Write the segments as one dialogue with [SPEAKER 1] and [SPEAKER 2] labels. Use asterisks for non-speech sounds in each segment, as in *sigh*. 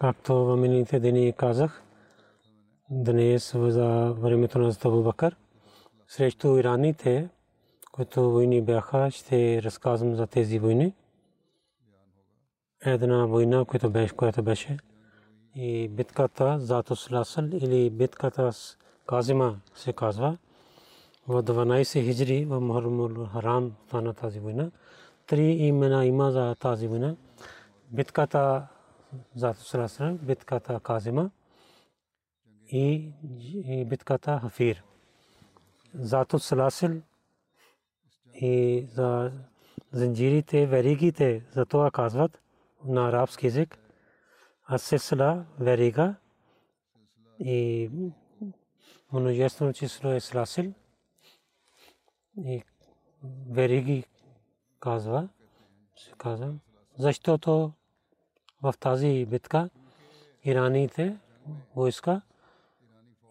[SPEAKER 1] Както в миналите дни казах, днес за времето на Абу Бакър срещу ираните, които войни бяха, ще разказвам за тези войни. Една война, която беше, която беше и битката за Туслясъл или битката с Казима се казва. В 12 хиджри в Мухаррамул Харам стана тази война. Три имена има за тази война. Битката за Туслясъл, битката Казима и, битката Хафир. Зато Саласил и за зенджирите, веригите, за това казват на арабски язик. Асесла верига и множествено число е Саласил и вериги казва, се казва, защото в тази битка ираните войска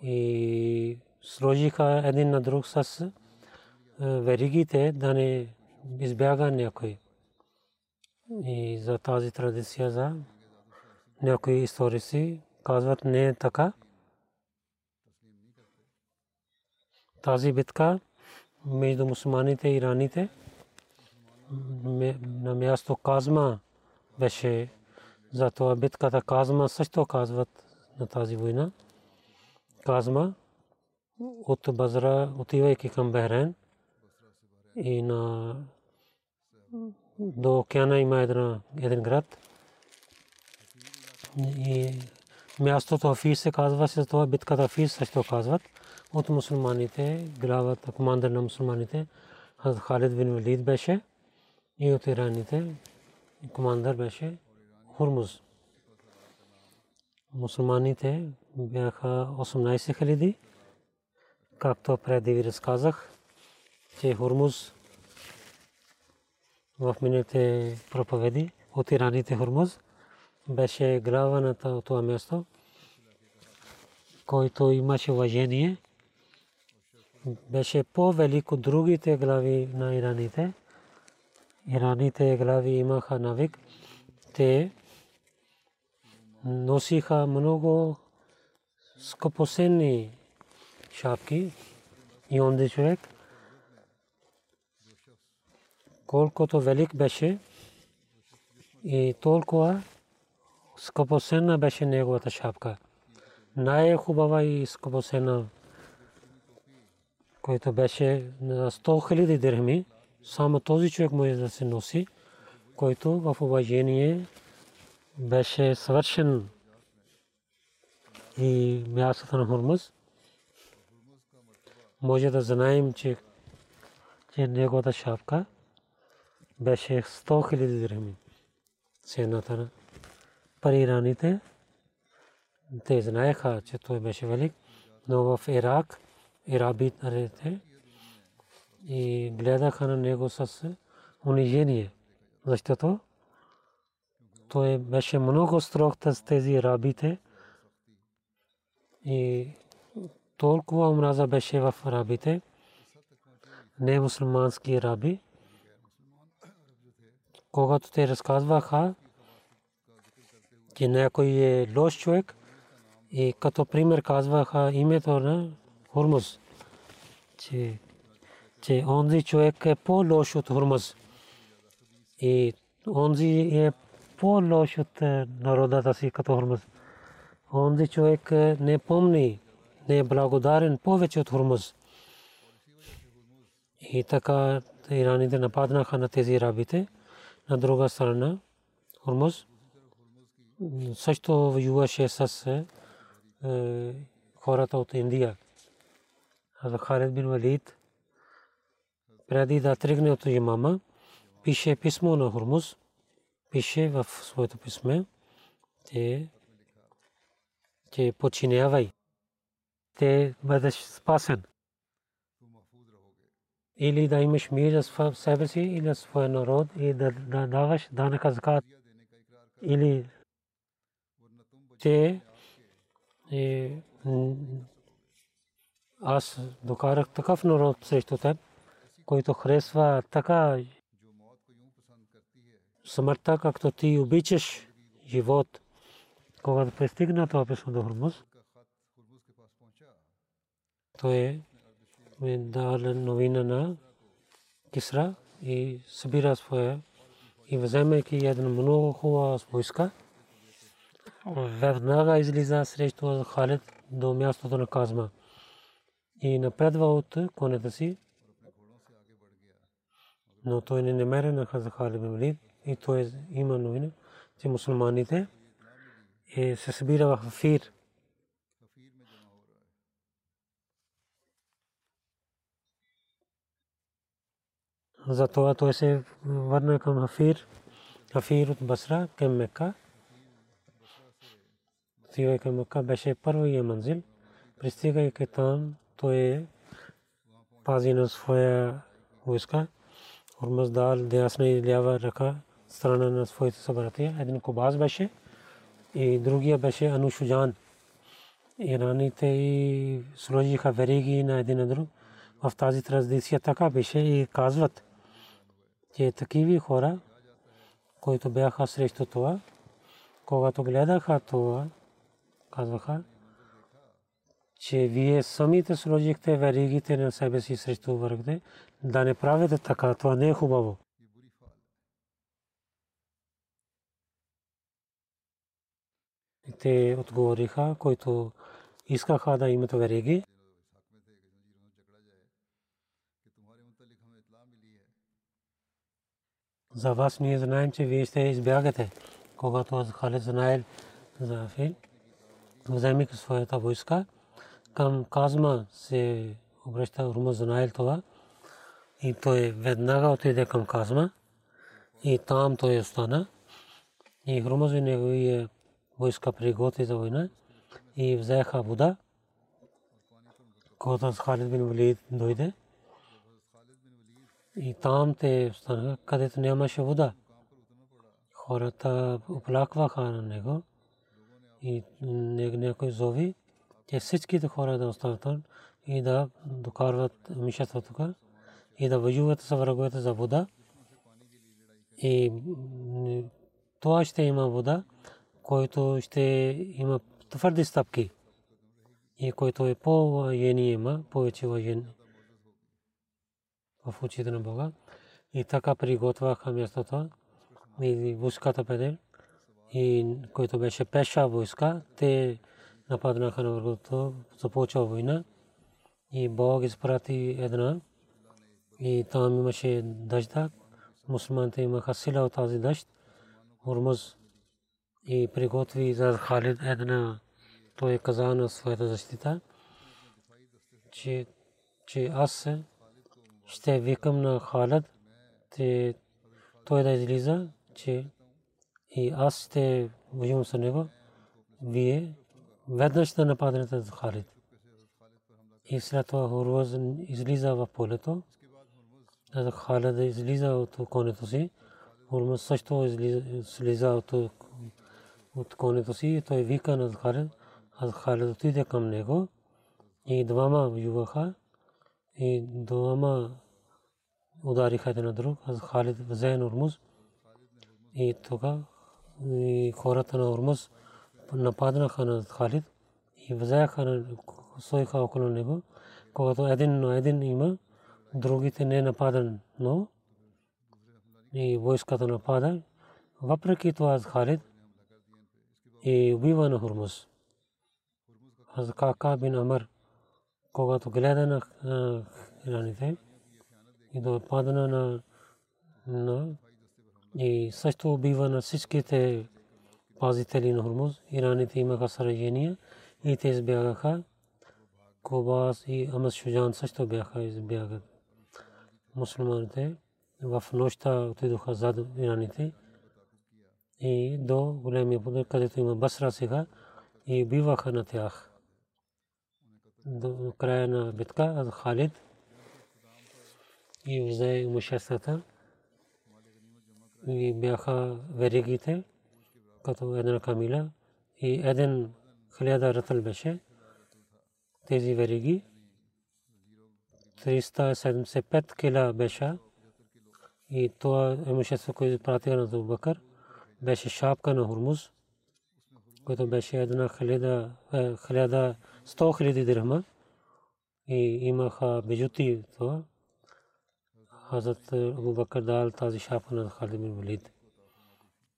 [SPEAKER 1] и сложиха един на друг с веригите да не избяга някой. И за тази традиция за някои историци казват не е така. Тази битка между мусулманите и ираните на място Казма беше за това битката Казма също казват на тази война. Казма от Базра, отивайки към Бехрен и на до океана има една, един град. И мястото Афис се казва, се това битката Афис също казват. От мусулманите, главата, командър на мусулманите, Халид бин Валид беше и от ираните командър беше Хурмуз. Мусулманите бяха 18 хиляди както преди ви разказах, че Хурмуз в миналите проповеди от ираните Хурмуз беше глава на това място, който имаше уважение, беше по-велик от другите глави на ираните. Ираните глави имаха навик. Те носиха много скъпоценни шапки и онзи човек, колкото велик беше и толкова скъпоценна беше неговата шапка. Най-хубава и скъпоценна, който беше на 100 хиляди дирхами, само този човек може да се носи, който в уважение беше съвършен и мястото на Хурмуз може да знаем, че, че неговата шапка беше 100 хиляди дирхами. Цената на парираните, те знаеха, че той беше велик, но в Ирак, ирабитарите и гледаха на него с унижение, защото той беше много строг с тези рабите. И толкова омраза беше в рабите, не мусулмански раби, когато те разказваха, че някой е лош човек и като пример казваха името на Хурмус, че, че онзи човек е по-лош от Хурмус и онзи е по-лош от народата си като Хурмус. Онзи човек не помни, не е благодарен повече от Хурмус. И така ираните нападнаха на тези рабите. На друга страна, Хурмус също воюваше с хората от Индия. Аз Халид бин Валид преди да тръгне от имама, пише писмо на Хурмус, пише в своето писме, че, че починявай, те бъдеш спасен. Или да имаш мир за себе си или за своя народ и да даваш данъка закат. Или че е, аз докарах такъв народ срещу теб, който харесва така смъртта, както ти обичаш живот. Когато пристигна това писмо до Хурмус, той е дал новина на Кисра и събира своя и вземайки една много хубава войска, веднага излиза срещу Халид до мястото на Казма и напредва от конете си, но той не намери на Халид бин Валид и той има новина, че мусулманите е се събира в Фир. Затова той се върна към Хафир, Хафир от Басра към Мека. Стигайки към Мека беше първия манзил. Пристигайки там, той пази на своя войска. Урмаз дал дясна и лява ръка страна на своите събратия. Един Кобаз беше и другия беше Анушуджан. Ираните и сложиха вериги на един на друг. В тази традиция така беше и казват, че такива хора, които бяха срещу това, когато гледаха това, казваха, че вие самите сложихте веригите на себе си срещу врагите, да не правите така, това не е хубаво. И те отговориха, които искаха да имат вериги, за вас ние знаем, че вие ще избягате, когато Халид знаел за Фил, вземайки своята войска, към Казма се обръща Рума знаел това. И той веднага отиде към Казма. И там той остана. И Хрумаз и неговия войска приготви за война и взеха вода, когато Халид бин Валид дойде и там те останаха, където нямаше вода. Хората оплакваха на него и някой зови, че всичките хора да останат там и да докарват мишата тук и да воюват с враговете за вода. И това ще има вода, който ще има твърди стъпки и който е по-военни има, повече военни в очите на Бога. И така приготвяха мястото и войската педе, и който беше пеша войска, те нападнаха на врагото, започва война и Бог изпрати една и там имаше дъжда. Мусулманите имаха сила от тази дъжд. Урмуз и приготви за Халид една той каза на своята защита, че, че аз ще викам на Халид, че той да излиза, че и аз ще воювам с него. Вие веднъж да нападнете за Халид. И след това Хурваз излиза в полето. Халид излиза от конето си. Хурваз също излиза от от конето си той вика на Халид. Аз Халид отиде към него и двама воюваха и двама удариха един на друг. Аз Халид взе Урмуз и тога и хората на Урмуз нападнаха на Халид и взеха на стоиха около него. Когато един на един има, другите не нападан, но и войската напада. Въпреки това Халид и убива на Хурмус. Аз Кака бин Амар, когато гледа на раните и падна на, на и също убива на всичките пазители на Хурмуз. Ираните имаха сражения и те избягаха. Кобас и Амас Шуджан също бяха избягат. Мусулманите в нощта отидоха зад ираните и до големия подър, където има Басра сега и биваха на тях. До края на битка Халид и взе имуществата и бяха веригите като една камила и един хиляда ратъл беше тези вериги 375 кила беше и това имущество, което пратиха на Зубакър, беше шапка на Хурмуз, което беше една хиляда, хиляда, сто хиляди дирхма и имаха бежути това. Хазрат Абу Бакър дал тази шапка на Халид бин Валид.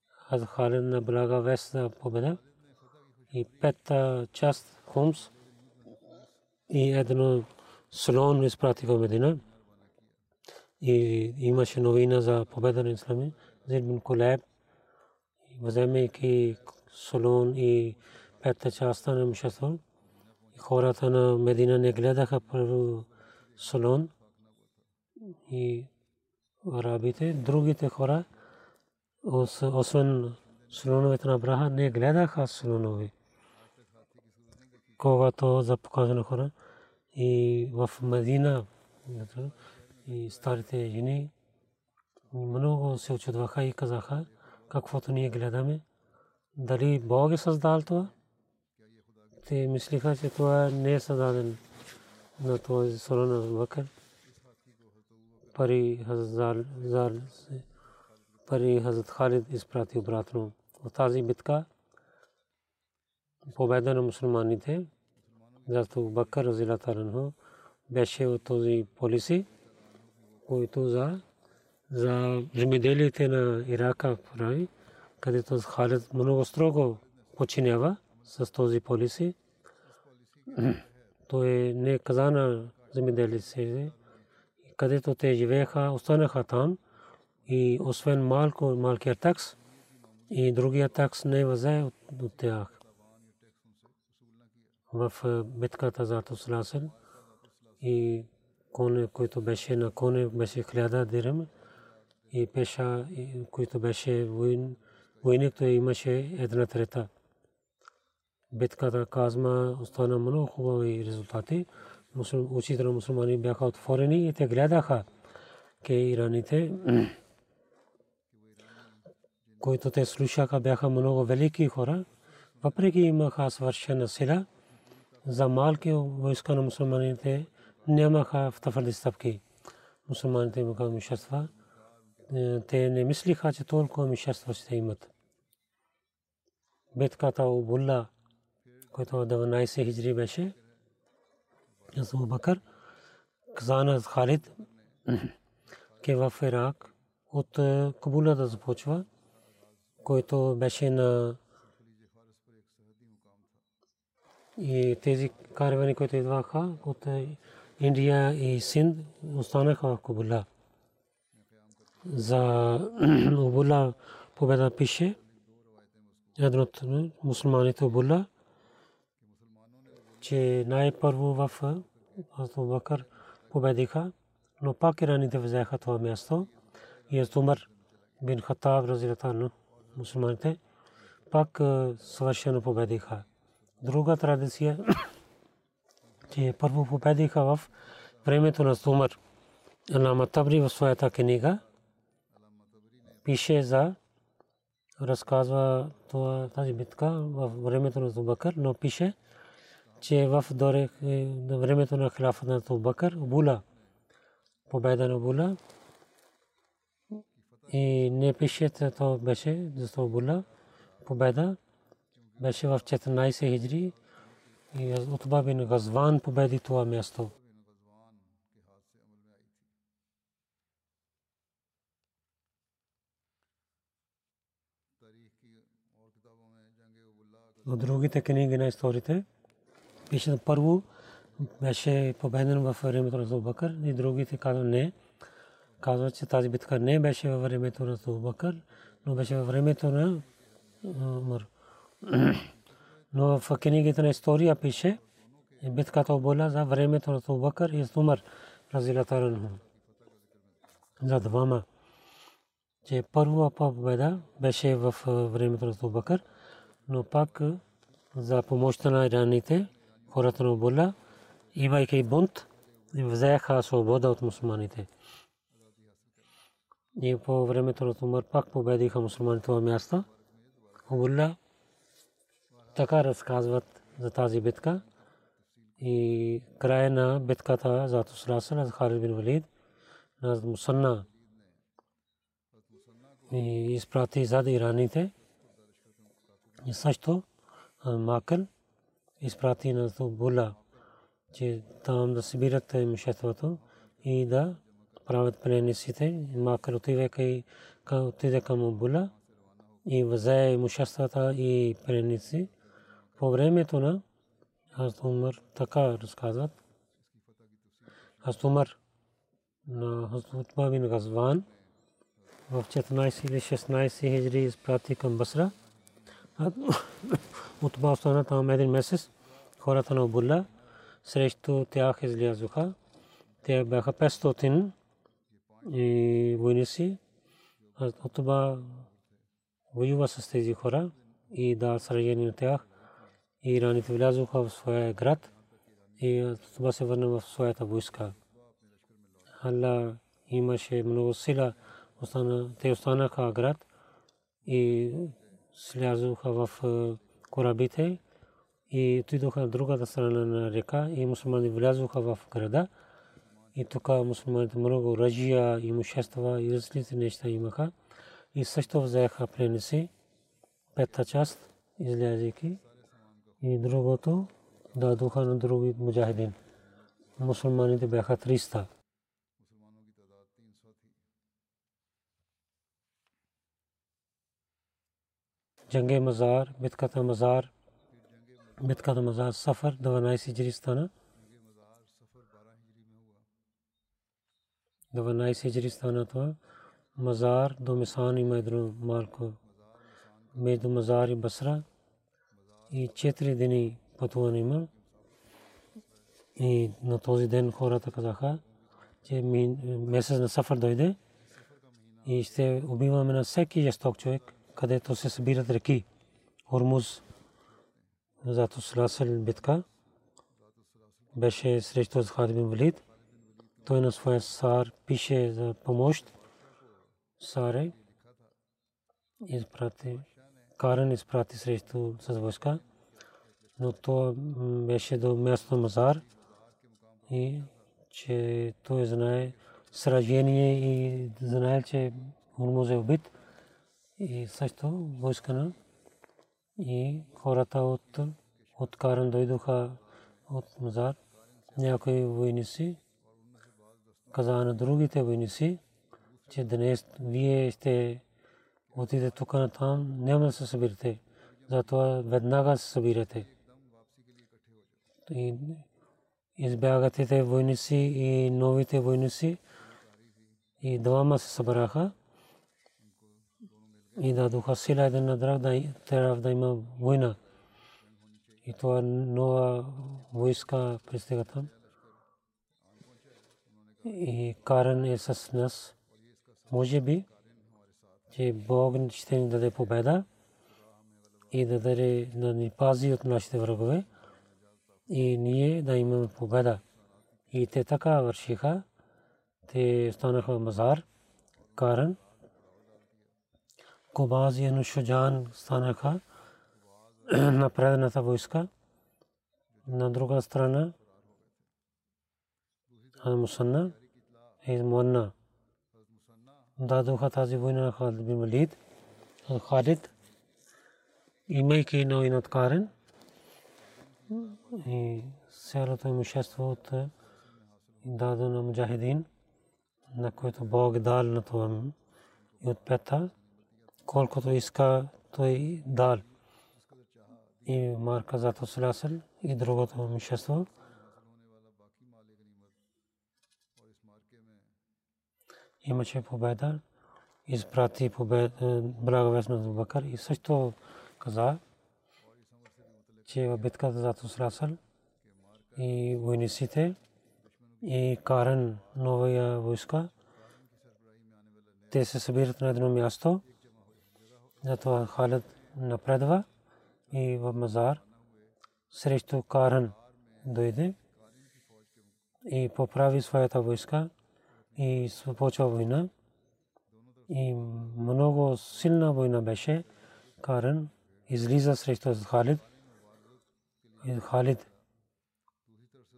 [SPEAKER 1] Хазрат Халид на блага вест за победа и пета част Хумс и едно слон изпрати в Медина и имаше новина за победа на Ислами. Зид бин Кулеб, вземайки Солон и петта частта на Мушасол. Хората на Медина не гледаха първо Солон и арабите, другите хора, освен слоновете на Браха, не гледаха слонови. Когато за показано хора и в Медина и старите жени много се очудваха и казаха, каквото ние гледаме, дали Бог е създал това? Те мислиха, че това не е създаден на този Солон Бакър. Пари Хазар пари Хазрат Халид изпрати обратно. В тази битка победа на мусулманите, защото Бакър Разилатаранху беше от този полиси, който за за земеделието на Ирака прави, където Халид много строго починява с този полиси. Той не каза на земеделието, където те живееха, останаха там и освен малко, малкия такс и другия такс не взе от тях. В битката за Тусаласен и коне, който беше на коне, беше хиляда дирем и пеша, който беше войн, войник, той имаше една трета. Битката Казма остана много хубави резултати. Учите на мусулмани бяха отворени и те гледаха ке ираните, *clears throat* които те слушаха, бяха много велики хора. Въпреки имаха свършена сила, за малки войска на мусулманите нямаха в стъпки. Мусулманите имаха имущества. Те не мислиха, че толкова имущества ще имат. Битката Обулла, който 12 хиджри беше, Абу Бакър, казана Халид, ке в Ирак от Кабула да започва, който беше на и тези каравани, които идваха от Индия и Синд, останаха в Кабула. За *clears throat* Обула победа пише един от мусулманите Обула, че най-първо в Азу Бакър победиха, но пак ираните взеха това място и Умар бин Хатаб разилата мусулманите пак съвършено победиха. Друга традиция, *clears throat* че първо победиха в времето на Сумър. Алама Табри в своята книга пише за разказва това, тази битка в времето на Зубакър, но пише, че в доре, на времето на хилафа на Зубакър, Була, победа на Була, и не пише, то беше, защото Була, победа, беше в 14 хиджри и Утба бин Газван победи това място. От другите книги на историите. Пише първо беше победен във времето на Зубакър и другите казват не. Казват, че тази битка не беше във времето на Зубакър, но беше във времето на Умар. *clears throat* Но в книгите на история пише, битката оболя за времето на Зубакър и Умар, разилатаран. За двама. Че първа победа беше в времето на Зубакър но пак за помощта на ираните, хората на Обула, имайки бунт, взеха свобода от мусулманите. И по времето на Умар пак победиха мусулманите това място. Обула така разказват за тази битка. И края на битката за Тусраса, за Халид бин Валид, на Мусанна и изпрати зад ираните. И също Макъл изпрати на Була, че там да събират имуществото и да правят пленниците. Макъл отиде отиде към Була и взе имуществата и пленници. По времето на Хазрат Умар така разказват. Хазрат Умар на бин Газван в 14 или 16 хиджри изпрати към Басра – Утба *laughs* остана там един месец. Хората на Обула срещу тях излязоха. Те бяха 500 и войници. Утба воюва с тези хора и да сражение на тях. И ираните влязоха в своя град и Утба се върна в своята войска. Алла имаше много сила. Те останаха град и слязоха в корабите и отидоха на другата страна на река и мусулмани влязоха в града. И тук мусулманите много ръжия, имущества и различни неща имаха. И също взеха пленници, пета част, излязайки. И другото дадоха на други муджахидин. Мусулманите бяха 300. جنگ مزار متقطع مزار متقطع مزار سفر دوانائسی جرستانہ دوانائسی جرستانہ تو مزار دو مثان میدر مارکو میدو مزار بسرا یہ چیتری دنی پتوان има. И نتوزی دن خورا تا казаха, че месец на Сафар дойде и ще убиваме на всеки жесток човек. Където се събират реки. Ормуз, зато Срасъл битка, беше срещу Халид бин Валид. Той на своя сар пише за помощ. Саре изпрати, Карен изпрати срещу с войска, но то беше до място Мазар и че той знае сражение и знае, че Ормуз е убит и също войска и хората от от Каран дойдоха от Мазар. Някои войници каза на другите войници, че днес вие ще отидете тук на там, няма да се събирате. Затова веднага се събирате. И избягате те войници и новите войници и двама се събраха и дадоха сила един на друг да трябва да има война. И това нова войска пристига там. И Карен е с нас. Може би, че Бог ще ни даде победа и да даде да ни пази от нашите врагове и ние да имаме победа. И те така вършиха. Те станаха мазар, Карен. Кобаз и Анушуджан станаха на предната войска. На друга страна Мусанна и Муанна дадоха тази война на Халид бин Валид. Халид, имайки новинат карен и цялото имущество от дадо на муджахидин, на който Бог дал на това и от пета, колкото иска той дал. И марка за Тослясъл и другото имущество. имаше победа, изпрати победа, благовест на Бакър и също каза, че в битката за Тусрасъл и войниците и Карен новия войска, те се събират на едно място, затова Халид напредва и в Мазар срещу Карен дойде и поправи своята войска и започва война. И много силна война беше. Карен излиза срещу Халид. И Халид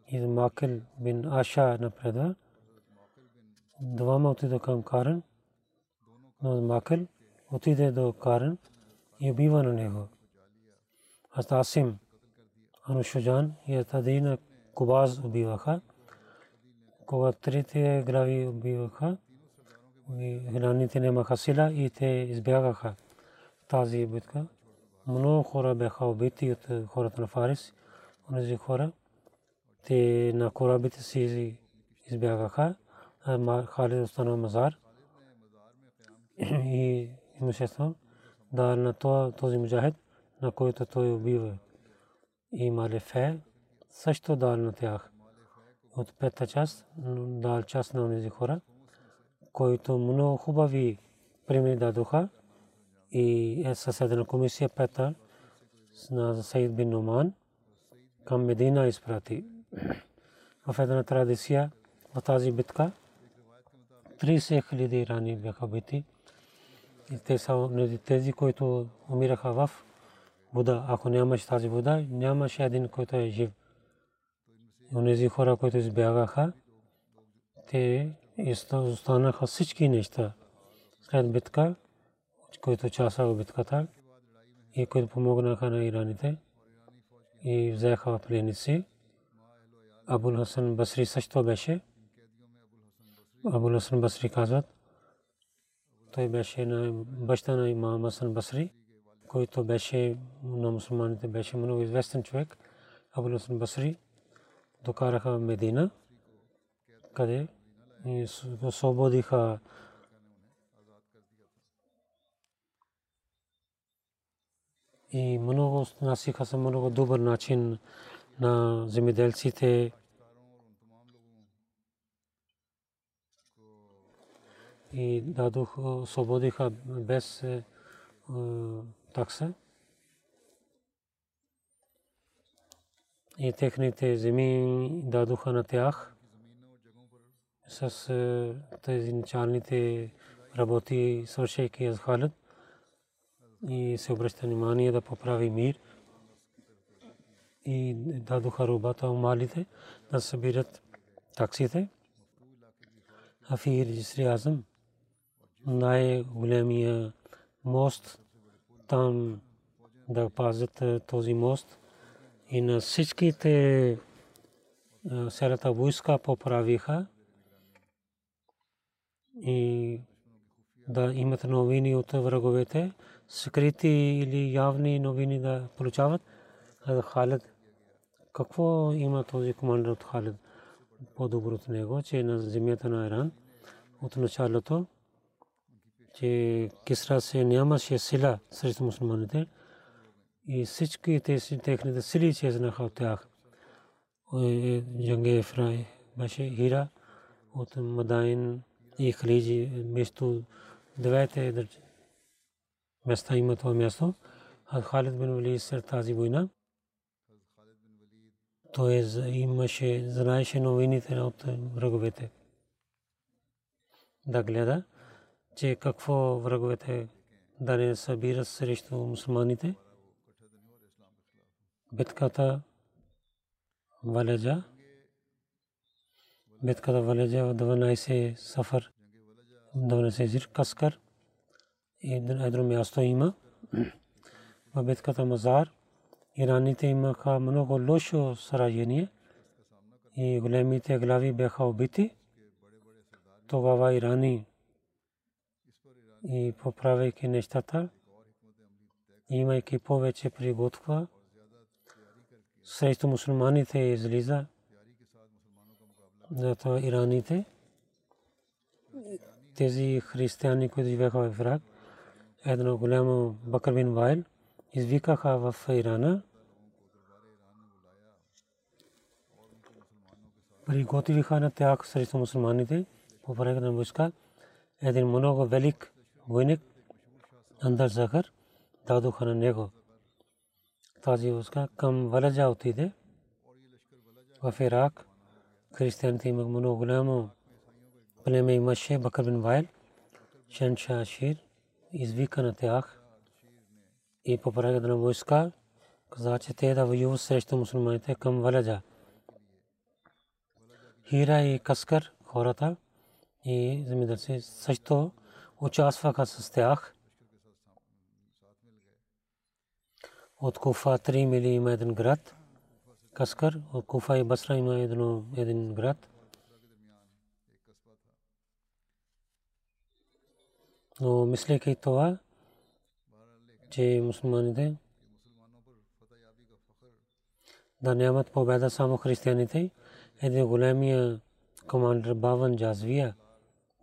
[SPEAKER 1] и Макел бин Аша напредва. Двама отиде към Карен. Но Макел отиде до Карен и убива на него. Астасим Анушуджан и Тадина Кубаз убиваха когато трите глави убиваха, хиляните нямаха сила и те избягаха тази битка. Много хора бяха убити от хората на Фарис. Онези хора, те на корабите си избягаха. Халид остана Мазар и имущество дал на този муджахид, на който той убива. И Малефе също дал на тях от пета част, дал част на тези хора, които много хубави примери дадоха и е съседна комисия пета на Саид бин Номан към Медина изпрати. *clears throat* В една традиция в тази битка 30 хиляди рани бяха бити. И те са тези, които умираха в вода. Ако нямаше тази вода, нямаше един, който е жив онези хора, които избягаха, те останаха всички неща след битка, които част в битката и които помогнаха на ираните и взеха в пленици. Абул Хасан Басри също беше. Абул Хасан Басри казват, той беше на баща на имам Хасан Басри, който беше на мусулманите, беше много известен човек. Абул Хасан Басри докараха Медина, къде освободиха и много насиха се много добър начин на земеделците и дадох освободиха без е, такса. и техните земи дадоха на тях с е, тези началните работи, свършейки аз Халид и се обръща внимание да поправи мир и дадоха рубата малите да събират таксите. Афир Джисри Азам най-големия мост там да пазят е, този мост и на всичките селата войска поправиха и да имат новини от враговете, скрити или явни новини да получават. Халид, какво има този командир от Халид? По-добро от него, че на земята на Иран от началото, че Кисра се нямаше сила срещу мусулманите, и всички тези техните сили чезнаха от тях. Джанге Ефрай беше Хира от Мадайн и Халиджи между двете места има това място. А Халид бин Валид след тази война той имаше, знаеше новините от враговете. Да гледа, че какво враговете да не събират срещу мусулманите. Битката Валеджа битката Валеджа в 12 сафар 12 зир Каскар. И едно място има. В битката Мазар ираните имаха много лошо сражение и големите глави бяха убити. Тогава ирани и поправяйки нещата, имайки повече приготва, срещу мусулманите излиза, зато ираните, тези християни, които живееха в Ирак, едно голямо Бакър бин Вайл, извикаха в Ирана, приготвиха на тях срещу мусулманите по време на войска. Един много велик войник Андар Захар дадоха на него. Тази войска към Валеджа отиде. В Ирак християните имах много голямо племе имаше Бакър бин Вайл, Шенша Шир, извика на тях и по време на войска каза, че те да воюват срещу мусулманите към Валеджа. Хира и Каскар хората и земеделци също участваха с тях. От Куфа 3 мили има един град. Каскар, от Куфа и Басра има един град. Но мислейки това, че мусулманите да нямат победа само християните, един големия командир Баван Джазвия,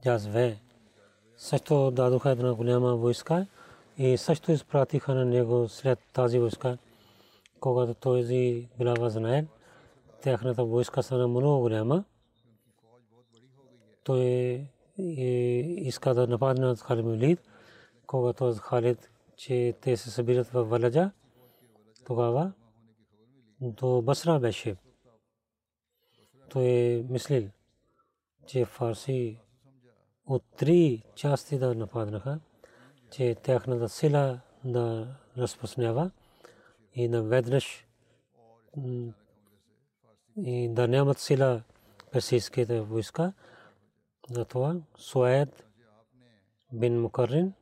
[SPEAKER 1] Джазве, също дадоха една голяма войска и също изпратиха на него след тази войска, когато този глава знае, тяхната войска стана много голяма. Той иска да нападне на Халид когато Халид, че те се събират в Валаджа, тогава до Басра беше. Той мислил, че Фарси от три части да нападнаха, че тяхната сила да разпространява и да веднъж и да нямат сила персийските войска. Затова Суед бин Мукаррин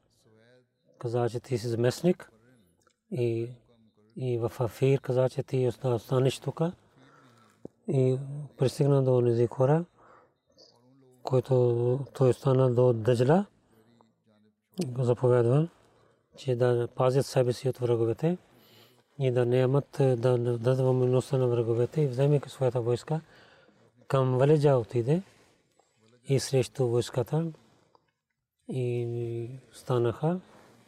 [SPEAKER 1] каза, че ти си заместник и, и в Афир каза, че ти останеш тук и пристигна до тези хора, който той стана до Дъжла, го заповядва, че да пазят себе си от враговете и да нямат да дадат възможността на враговете и вземайки своята войска към Валеджа отиде и срещу войската и станаха.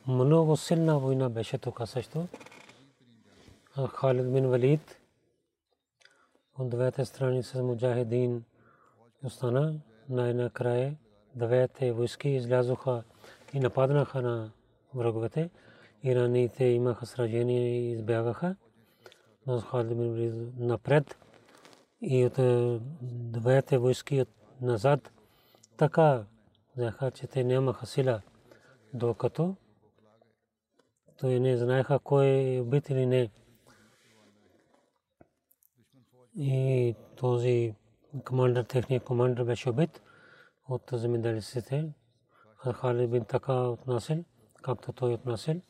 [SPEAKER 1] Много силна война беше тук също. Халид бин Валид от двете страни с муджахидин остана най-накрая двете войски излязоха и нападнаха на враговете. Ираните имаха сражение и избягаха. Но Халид напред и от двете войски назад така взеха, че те нямаха сила, докато той не знаеха кой е убит или не. И този командър, техният командър беше убит от земеделците. Халид бин така отнасил, както той отнасил,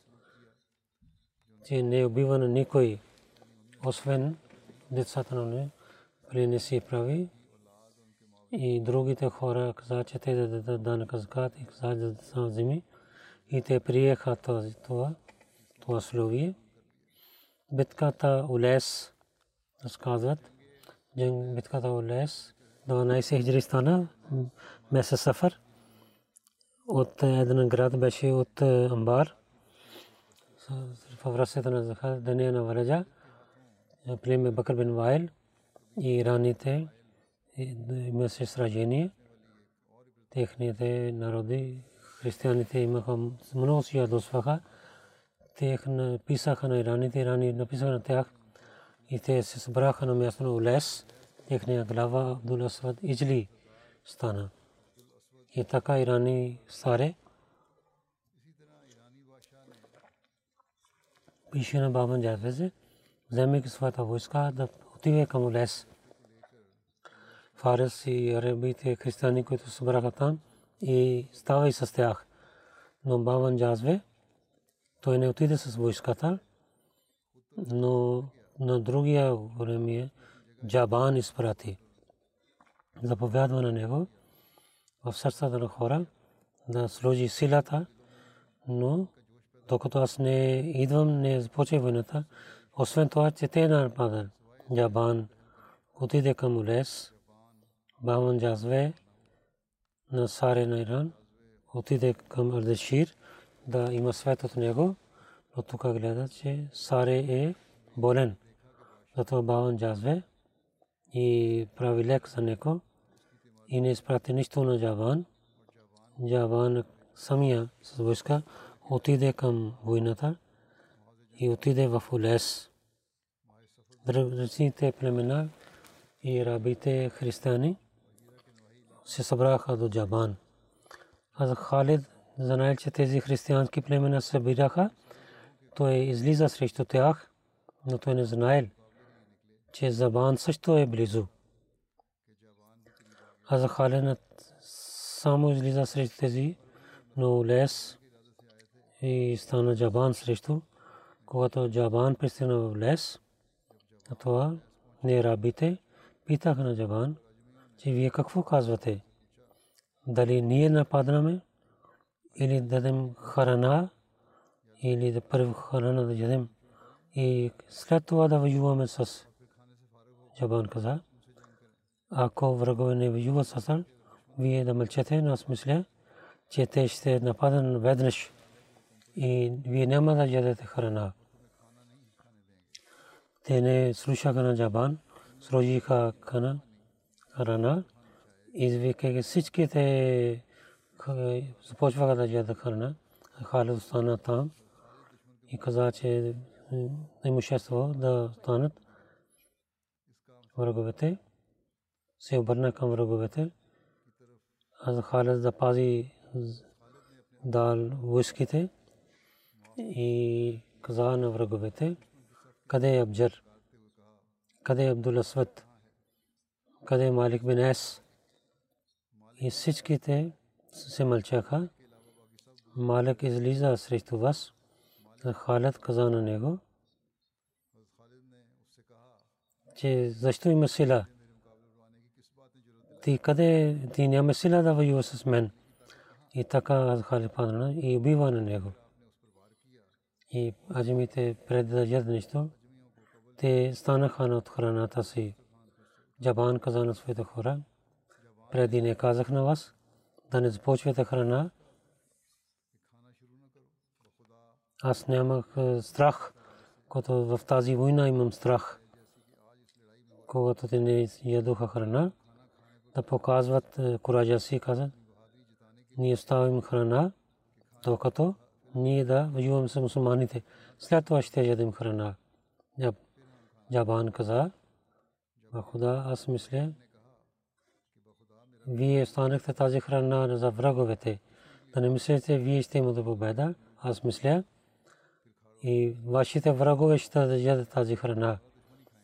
[SPEAKER 1] че не убива на никой, освен децата на не, не си прави. И другите хора каза, че те да дадат данък закат и каза да дадат земи. И те приеха това, това, това словие. Битката Улес разказват, битката Улес 12 хиджри стана месец Сафар. От един град беше от Амбар. В връзката на Захар, деня на Вараджа, племе Бакър бин Вайл и раните имаше сражение. Техните народи, християните имаха много си ядосваха. Те написаха на ираните, ирани написаха на тях и те се събраха на място на Улес техния глава Абдул Асвад Иджли стана. И така ирани старе пише на Бабан Джавезе, вземайки своята войска да отиде към лес. Фарес и арабите християни, които събраха там и става и с тях. Но Бабан Джазве, той не отиде с войската, но на другия време Джабан изпрати. Заповядва на него в сърцата на хора да сложи силата, но докато аз не идвам, не започва войната. Освен това, че те нападат. Джабан отиде към лес, Баман Джазве на Саре на Иран, отиде към Ардешир да има свет от него, но тук гледа, че Саре е болен. Затова Баман Джазве и прави лек за него и не изпрати нищо на Джабан. Джабан самия с войска отиде към войната и отиде в Улес. Различните племена и рабите християни се събраха до Джабан. Аз Халид знаел, че тези християнски племена се събираха. Той излиза срещу тях, но той не знаел, че Забан също е близо. Аз Халид само излиза срещу тези, но лес и стана Джабан срещу. Когато Джабан пристигна в лес, това не рабите питаха на Джабан, че вие какво казвате? Дали ние нападнаме или дадем харана или да първо харана да ядем и след това да воюваме с Джабан каза. Ако врагове не воюват с вие да мълчете, но аз мисля, че те ще нападат веднъж и вие няма да ядете храна. Те не слушаха на Джабан, сложиха храна, храна, извикаха всичките започваха да ядат храна. Халид остана там и каза, че имущество да станат враговете. Се обърна към враговете. Аз Халид да пази дал войските и каза на враговете, къде е Абджар, къде е Абдул Асват, къде е Малик бин Ес. И всичките се мълчаха. Малик излиза срещу вас. Халет каза на него, че защо има сила? Ти къде ти няма сила да воюва с мен? И така Халет падна и убива на него и аджимите преди да ядат нещо, те станаха от храната си. Джабан каза на своите хора, преди не казах на вас, да не започвате храна. Аз нямах страх, когато в тази война имам страх. Когато те не ядоха храна, да показват куража си, каза, ние оставим храна, докато ние да воюваме с мусулманите. След това ще ядем храна. Джабан каза, Худа, аз мисля, вие станахте тази храна за враговете. Да не мислите, вие ще имате победа. Аз мисля, и вашите врагове ще да ядат тази храна.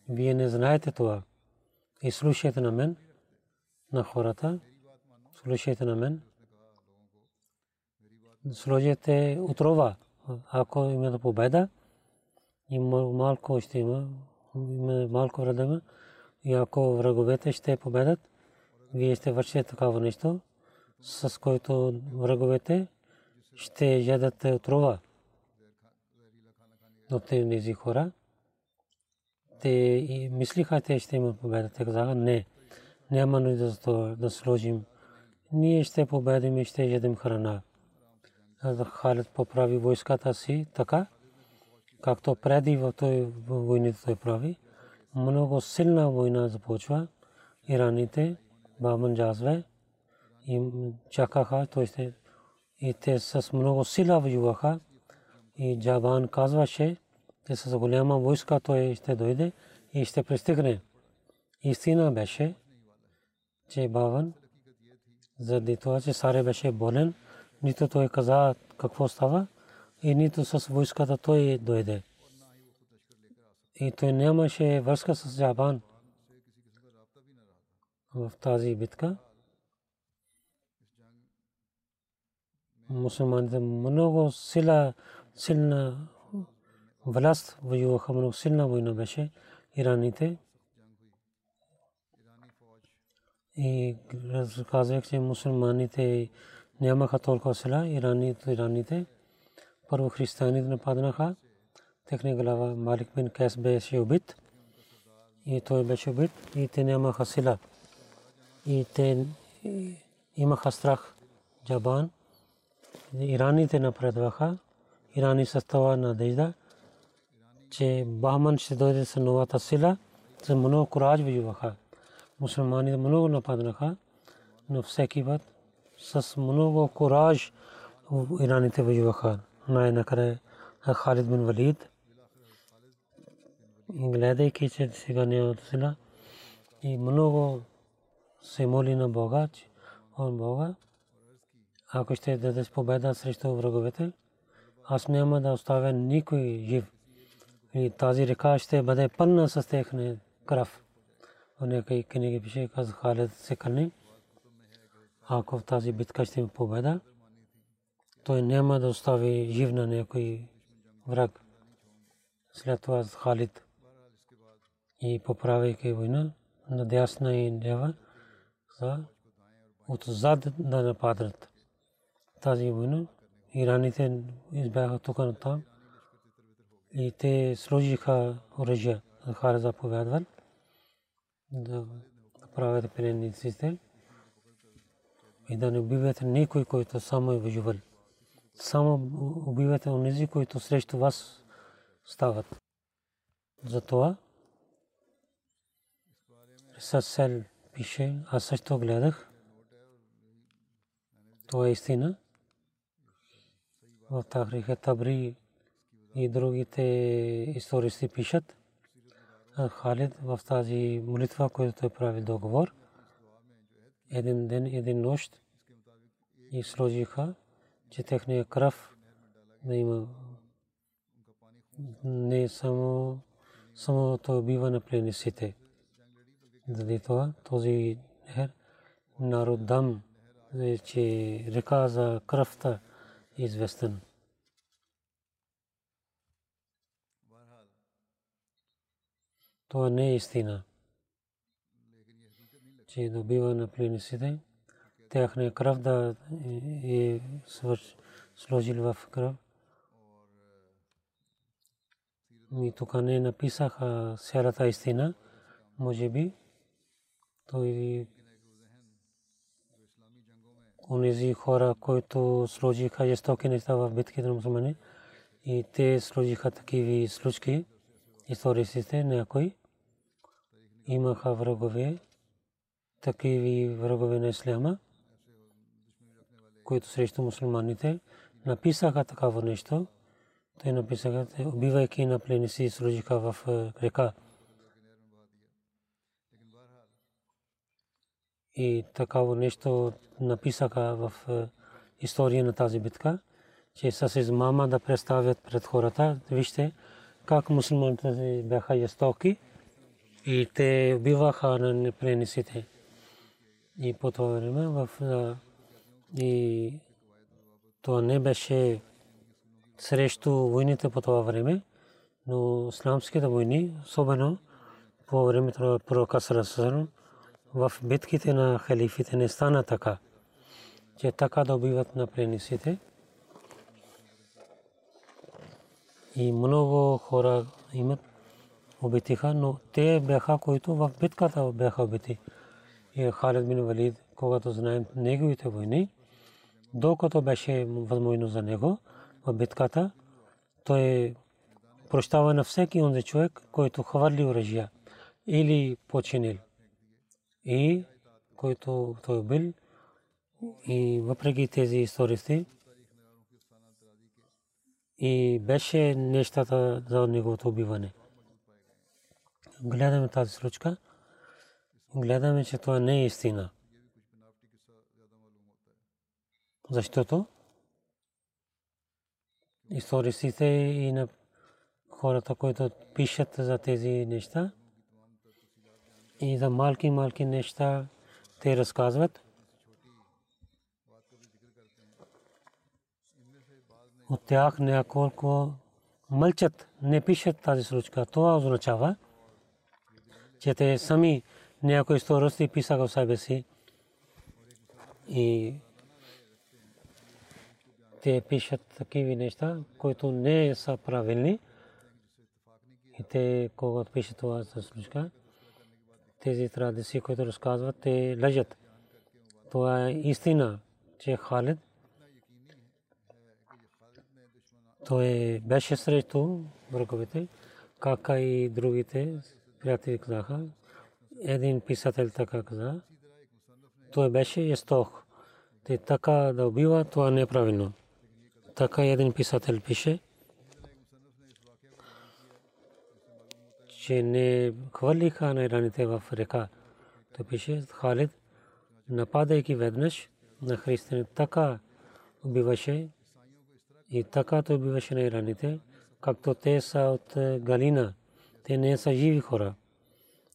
[SPEAKER 1] Вие не знаете това. И слушайте на мен, на хората, слушайте на мен сложите отрова. Ако има победа, и малко ще има, има малко врага, и ако враговете ще победат, вие ще вършите такава нещо, с който враговете ще ядат отрова. Но те тези хора, те мислиха, те ще имат победа. Те казаха, не, няма нужда да сложим. Ние ще победим и ще ядем храна. Халид поправи войската си така, както преди в той войните той прави. Много силна война започва. Ираните, Баман Джазве, им чакаха, той ще и те с много сила воюваха. И Джабан казваше, че с голяма войска той ще дойде и ще пристигне. Истина беше, че Баван, заради това, че Саре беше болен, нито той каза какво става и нито с войската той дойде. И той нямаше връзка с Джабан в тази битка. Мусулманите много сила, силна власт воюваха, много силна война беше ираните. И разказах, че мусулманите нямаха толкова сила, ираните. Първо християните нападнаха. Техния глава Малик бин Кес беше убит. И той беше убит. И те нямаха сила. И те имаха страх. Джабан. Ираните напредваха. Ирани с това надежда, че Бахман ще дойде с новата сила. За много кураж воюваха. Мусулманите много нападнаха, но всеки път с много кураж ираните воюваха. Най-накрая Халид бин Валид гледайки, че сега няма сила и много се моли на Бога, че он Бога, ако ще даде победа срещу враговете, аз няма да оставя никой жив. И тази река ще бъде пълна с техния кръв. В някои книги пише, каза Халид се кърни. Ако в тази битка ще има победа, той няма да остави жив на някой враг. След това Халид и поправяйки война, надясна и лява, за отзад да нападат. Тази война ираните избяха тук на там и те сложиха оръжия. Хара заповядвал да правят пленниците и да не убивате никой, който само е въжувал. Само убивате онези, които срещу вас стават. Затова Сасел пише, аз също гледах. Това е истина. В Тахриха Табри и другите истористи пишат. Халид в тази молитва, която той прави договор, един ден, един нощ и сложиха, че техния кръв да има не само самото убива на пленниците. Заради това този нехер народам, че река за кръвта е известен. Това не е истина. Че добива на пленниците, тяхния кръв да е сложил в кръв. И тук не написаха цялата истина, може би той онези хора, които сложиха жестоки неща в битките на мусулмани и те сложиха такива случки, историците някои имаха врагове, такива врагове на исляма, които срещу мусулманите написаха такава нещо. Те написаха, убивайки на пленници, сложиха в река. и такава нещо написаха в е, история на тази битка, че с измама да представят пред хората. Вижте как мусулманите бяха ястоки и те убиваха на непренесите. И по това време в и това не беше срещу войните по това време, но исламските войни, особено по времето на пророка Сарасарам, в битките на халифите не стана така, че така да убиват на пленниците. И много хора имат убитиха, но те бяха, които в битката бяха убити. И Халид бин Валид, когато знаем неговите войни, докато беше възможно за него в битката, той прощава на всеки онзи човек, който хвърли оръжия или починил и който той бил и въпреки тези истории и беше нещата за неговото убиване. Гледаме тази случка. Гледаме, че това не е истина. Защото историците и на хората, които пишат за тези неща и за малки малки неща те разказват. От тях няколко мълчат, не пишат тази случка. Това означава, че те сами някои сторости писаха в себе си и те пишат такива неща, които не са правилни. И те, когато пишат това за случка, тези традиции, които разказват, те лъжат. Това е истина, че Халид той беше срещу враговете, кака и другите приятели казаха. Един писател така каза. Той беше естох. Те така да убива, това не е правилно. Така един писател пише, че не хвърлиха на ираните в река. Той пише, Халид, нападайки веднъж на християни, така убиваше и така той убиваше на ираните, както те са от Галина. Те не са живи хора.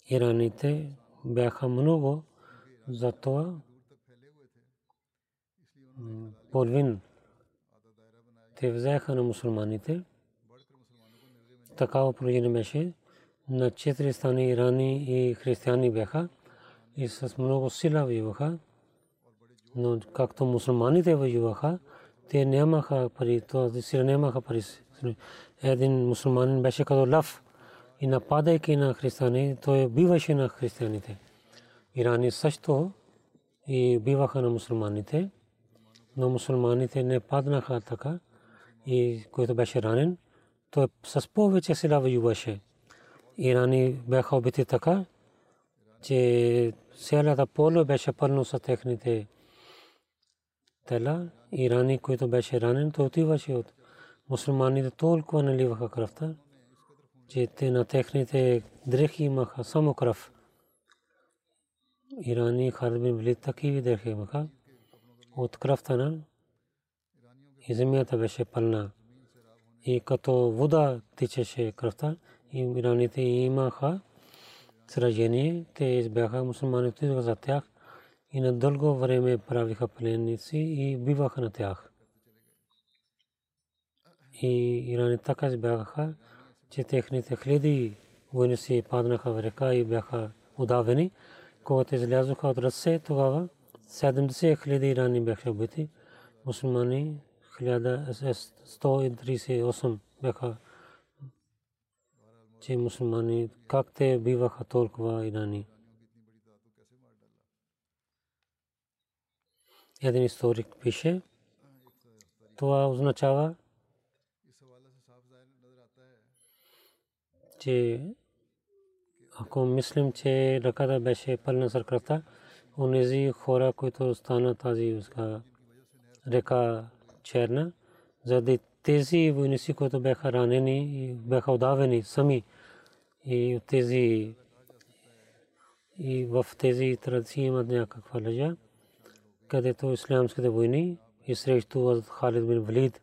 [SPEAKER 1] Ираните бяха много, затова половин те взеха на мусулманите. Такава положение беше. На четири страни ирани и християни бяха и с много сила воюваха. Но както мусулманите воюваха, те нямаха пари, т.е. сила нямаха пари. Един мусулманин беше като лав и нападайки на християни, той биваше на християните. Ирани също и биваха на мусулманите, но мусулманите не паднаха така и който беше ранен, той с повече сила воюваше. Ирани бяха убити така, че цялата поле беше пълно с техните тела. Ирани, който беше ранен, той отиваше от мусулманите толкова наливаха кръвта, че те на техните дрехи имаха само кръв. Ирани бин Валид такива дрехи имаха. От кръвта на и земята беше пълна. И като вода тичаше кръвта, и ираните имаха сражение, те избяха мусулманите за тях и на дълго време правиха пленници и биваха на тях. И ирани така избягаха, че техните хиляди войници паднаха в река и бяха удавени. Когато излязоха от ръце, тогава 70 хиляди ирани бяха убити. Мусулмани 1138 бяха че мусулмани как те биваха толкова ирани. Един историк пише, това означава, че ако мислим, че ръката беше пълна с кръвта, онези хора, които стана тази река черна, заради тези войници, които бяха ранени и бяха удавени сами и тези и в тези традиции имат някаква лъжа, където ислямските войни и срещу Халид бин Валид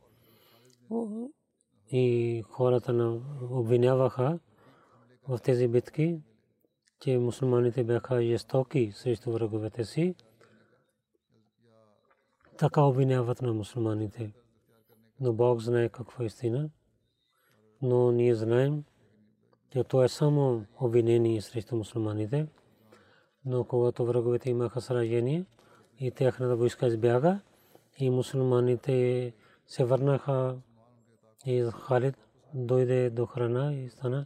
[SPEAKER 1] и хората обвиняваха в тези битки, че мусулманите бяха жестоки срещу враговете си. Така обвиняват на мусулманите. Но Бог знае какво е истина. Но ние знаем, че това е само обвинение срещу мусулманите. Но когато враговете имаха сражение и тяхната войска избяга и мусулманите се върнаха и Халид дойде до храна и стана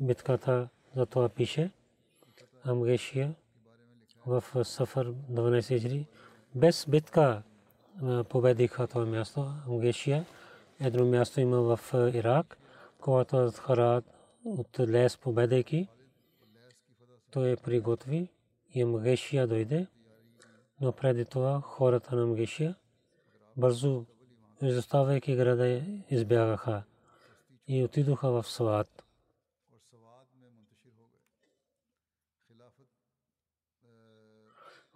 [SPEAKER 1] битката на 70 хиляди хора бяха убити. Амгешия битката за това пише. Амгешия в Сафар 12 хиляди без битка победиха това място. Амгешия едно място има в Ирак, когато Харат от лес победейки, той приготви и Мгешия дойде, но преди това хората на Мгешия бързо, изоставяйки града, избягаха и отидоха в Сват.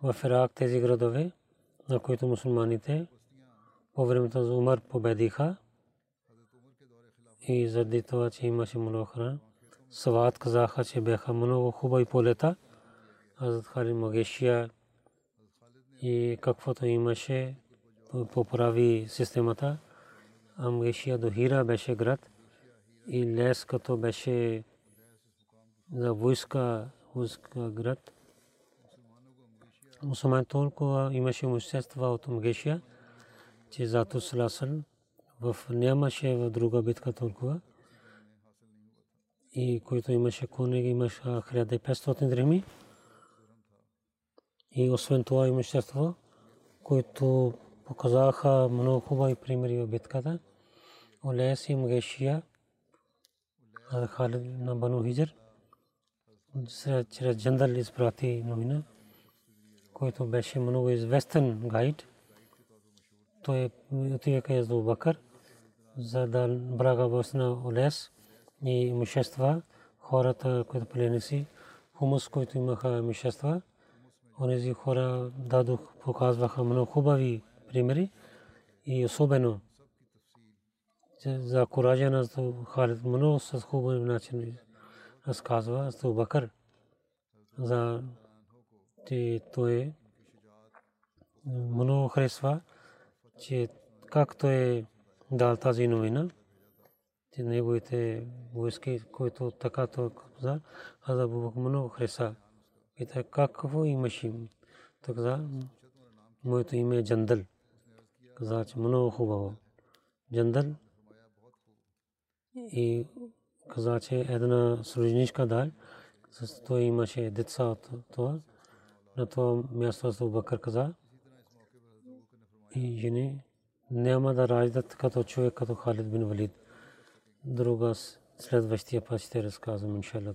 [SPEAKER 1] В Ирак тези градове, на които мусулманите по времето на Умар победиха и заради това, че имаше много храна, Сват казаха, че бяха много хубави полета. Азад Халид Магешия и каквото имаше, поправи системата. Амгешия до Хира беше град и лес като беше за войска, войска град. Мусулман толкова имаше имущества от Амгешия, че зато Сласъл в нямаше в друга битка толкова. И който имаше коне, имаше 1500 дреми. И освен това имущество, които показаха много хубави примери в битката. Олес и Мгешия, Халид на Бану Хиджр, чрез Джандал изпрати новина, който беше много известен гайд. Той отиде към Язду Бакър, за да брага на Олес и имущества, хората, които плени си, хумус, които имаха имущества, онези хора дадох, показваха много хубави примери и особено за коража на Халид много с хубав начин разказва с Бакър за че той много харесва, че как той дал тази новина, че неговите войски, които така той каза, аз много хареса. Пита какво имаш им? Той каза, моето име е Джандал. Каза, че много хубаво. Джандал и каза, че една служничка дал, с той имаше деца от това. На това място с Бакър каза, и жени няма да раждат като човек, като Халид бин Валид. Друга следващия път ще разказвам, иншалла